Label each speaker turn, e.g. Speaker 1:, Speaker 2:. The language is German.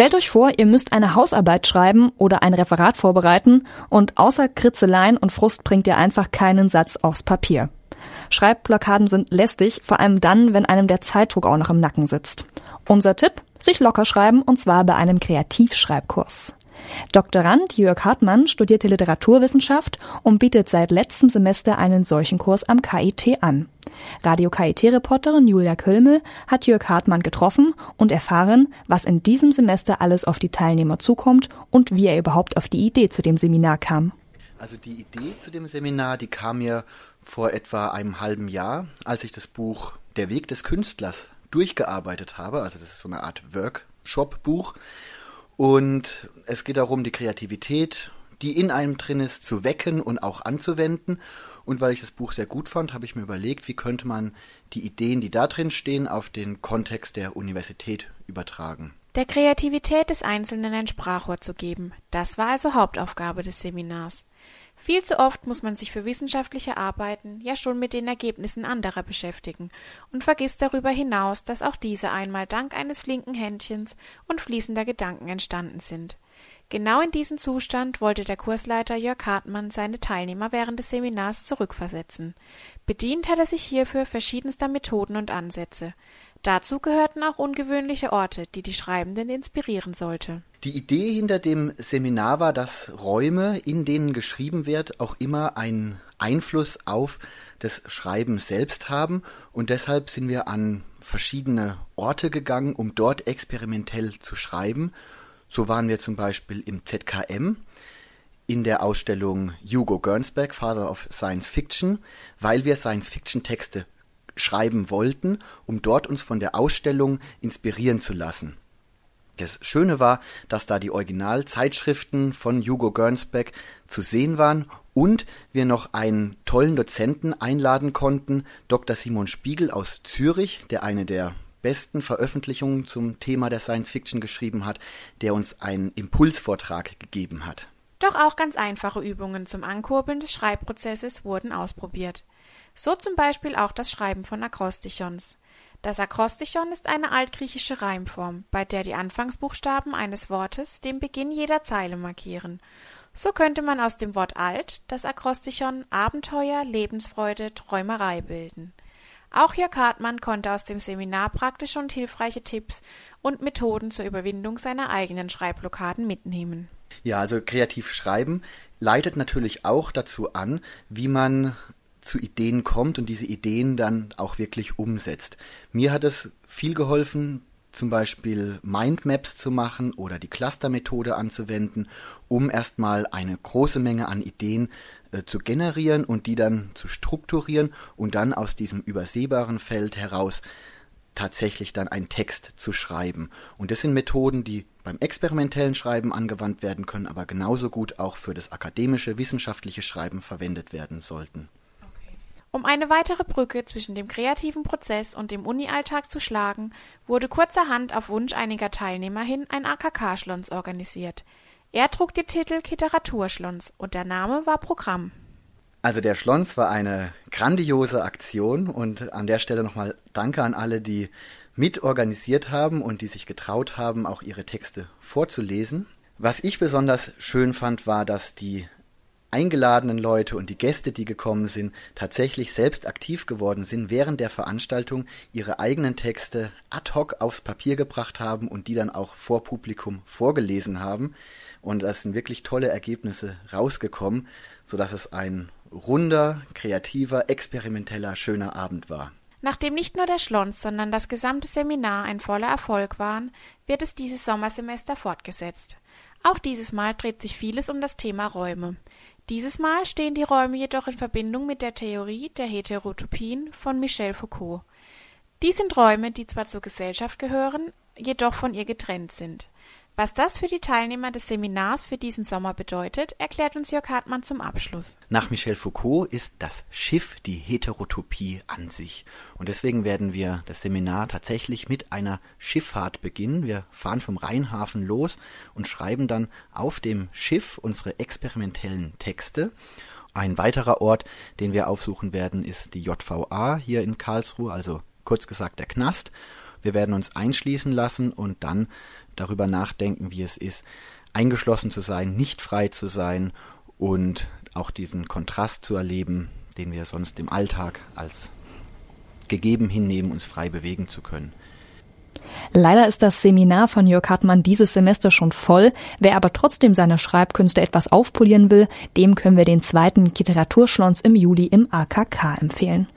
Speaker 1: Stellt euch vor, ihr müsst eine Hausarbeit schreiben oder ein Referat vorbereiten und außer Kritzeleien und Frust bringt ihr einfach keinen Satz aufs Papier. Schreibblockaden sind lästig, vor allem dann, wenn einem der Zeitdruck auch noch im Nacken sitzt. Unser Tipp? Sich locker schreiben und zwar bei einem Kreativschreibkurs. Doktorand Jörg Hartmann studierte Literaturwissenschaft und bietet seit letztem Semester einen solchen Kurs am KIT an. Radio KIT-Reporterin Julia Kölmel hat Jörg Hartmann getroffen und erfahren, was in diesem Semester alles auf die Teilnehmer zukommt und wie er überhaupt auf die Idee zu dem Seminar kam.
Speaker 2: Also die Idee zu dem Seminar, die kam mir vor etwa einem halben Jahr, als ich das Buch Der Weg des Künstlers durchgearbeitet habe. Also das ist so eine Art Workshop-Buch. Und es geht darum, die Kreativität, die in einem drin ist, zu wecken und auch anzuwenden. Und weil ich das Buch sehr gut fand, habe ich mir überlegt, wie könnte man die Ideen, die da drin stehen, auf den Kontext der Universität übertragen.
Speaker 3: Der Kreativität des Einzelnen ein Sprachrohr zu geben, das war also Hauptaufgabe des Seminars. Viel zu oft muss man sich für wissenschaftliche Arbeiten ja schon mit den Ergebnissen anderer beschäftigen und vergisst darüber hinaus, dass auch diese einmal dank eines flinken Händchens und fließender Gedanken entstanden sind. Genau in diesen Zustand wollte der Kursleiter Jörg Hartmann seine Teilnehmer während des Seminars zurückversetzen. Bedient hat er sich hierfür verschiedenster Methoden und Ansätze. Dazu gehörten auch ungewöhnliche Orte, die die Schreibenden inspirieren sollte.
Speaker 2: Die Idee hinter dem Seminar war, dass Räume, in denen geschrieben wird, auch immer einen Einfluss auf das Schreiben selbst haben und deshalb sind wir an verschiedene Orte gegangen, um dort experimentell zu schreiben. So waren wir zum Beispiel im ZKM in der Ausstellung Hugo Gernsback, Father of Science Fiction, weil wir Science-Fiction-Texte schreiben wollten, um dort uns von der Ausstellung inspirieren zu lassen. Das Schöne war, dass da die Originalzeitschriften von Hugo Gernsback zu sehen waren und wir noch einen tollen Dozenten einladen konnten, Dr. Simon Spiegel aus Zürich, der eine der besten Veröffentlichungen zum Thema der Science Fiction geschrieben hat, der uns einen Impulsvortrag gegeben hat.
Speaker 3: Doch auch ganz einfache Übungen zum Ankurbeln des Schreibprozesses wurden ausprobiert. So zum Beispiel auch das Schreiben von Akrostichons. Das Akrostichon ist eine altgriechische Reimform, bei der die Anfangsbuchstaben eines Wortes den Beginn jeder Zeile markieren. So könnte man aus dem Wort alt das Akrostichon Abenteuer, Lebensfreude, Träumerei bilden. Auch Jörg Hartmann konnte aus dem Seminar praktische und hilfreiche Tipps und Methoden zur Überwindung seiner eigenen Schreibblockaden mitnehmen.
Speaker 2: Ja, also kreativ schreiben leitet natürlich auch dazu an, wie man zu Ideen kommt und diese Ideen dann auch wirklich umsetzt. Mir hat es viel geholfen, zum Beispiel Mindmaps zu machen oder die Cluster-Methode anzuwenden, um erstmal eine große Menge an Ideen äh, zu generieren und die dann zu strukturieren und dann aus diesem übersehbaren Feld heraus tatsächlich dann einen Text zu schreiben. Und das sind Methoden, die beim experimentellen Schreiben angewandt werden können, aber genauso gut auch für das akademische, wissenschaftliche Schreiben verwendet werden sollten.
Speaker 3: Um eine weitere Brücke zwischen dem kreativen Prozess und dem Uni-Alltag zu schlagen, wurde kurzerhand auf Wunsch einiger Teilnehmer hin ein AKK-Schlons organisiert. Er trug den Titel Kiteraturschlons und der Name war Programm.
Speaker 2: Also der Schlons war eine grandiose Aktion und an der Stelle nochmal Danke an alle, die mitorganisiert haben und die sich getraut haben, auch ihre Texte vorzulesen. Was ich besonders schön fand, war, dass die eingeladenen Leute und die Gäste, die gekommen sind, tatsächlich selbst aktiv geworden sind, während der Veranstaltung ihre eigenen Texte ad hoc aufs Papier gebracht haben und die dann auch vor Publikum vorgelesen haben. Und da sind wirklich tolle Ergebnisse rausgekommen, sodass es ein runder, kreativer, experimenteller, schöner Abend war.
Speaker 3: Nachdem nicht nur der Schlons, sondern das gesamte Seminar ein voller Erfolg waren, wird es dieses Sommersemester fortgesetzt. Auch dieses Mal dreht sich vieles um das Thema Räume. Dieses Mal stehen die Räume jedoch in Verbindung mit der Theorie der Heterotopien von Michel Foucault. Dies sind Räume, die zwar zur Gesellschaft gehören, jedoch von ihr getrennt sind. Was das für die Teilnehmer des Seminars für diesen Sommer bedeutet, erklärt uns Jörg Hartmann zum Abschluss.
Speaker 2: Nach Michel Foucault ist das Schiff die Heterotopie an sich. Und deswegen werden wir das Seminar tatsächlich mit einer Schifffahrt beginnen. Wir fahren vom Rheinhafen los und schreiben dann auf dem Schiff unsere experimentellen Texte. Ein weiterer Ort, den wir aufsuchen werden, ist die JVA hier in Karlsruhe, also kurz gesagt der Knast. Wir werden uns einschließen lassen und dann darüber nachdenken, wie es ist, eingeschlossen zu sein, nicht frei zu sein und auch diesen Kontrast zu erleben, den wir sonst im Alltag als gegeben hinnehmen, uns frei bewegen zu können.
Speaker 1: Leider ist das Seminar von Jörg Hartmann dieses Semester schon voll. Wer aber trotzdem seine Schreibkünste etwas aufpolieren will, dem können wir den zweiten Literaturschlons im Juli im AKK empfehlen.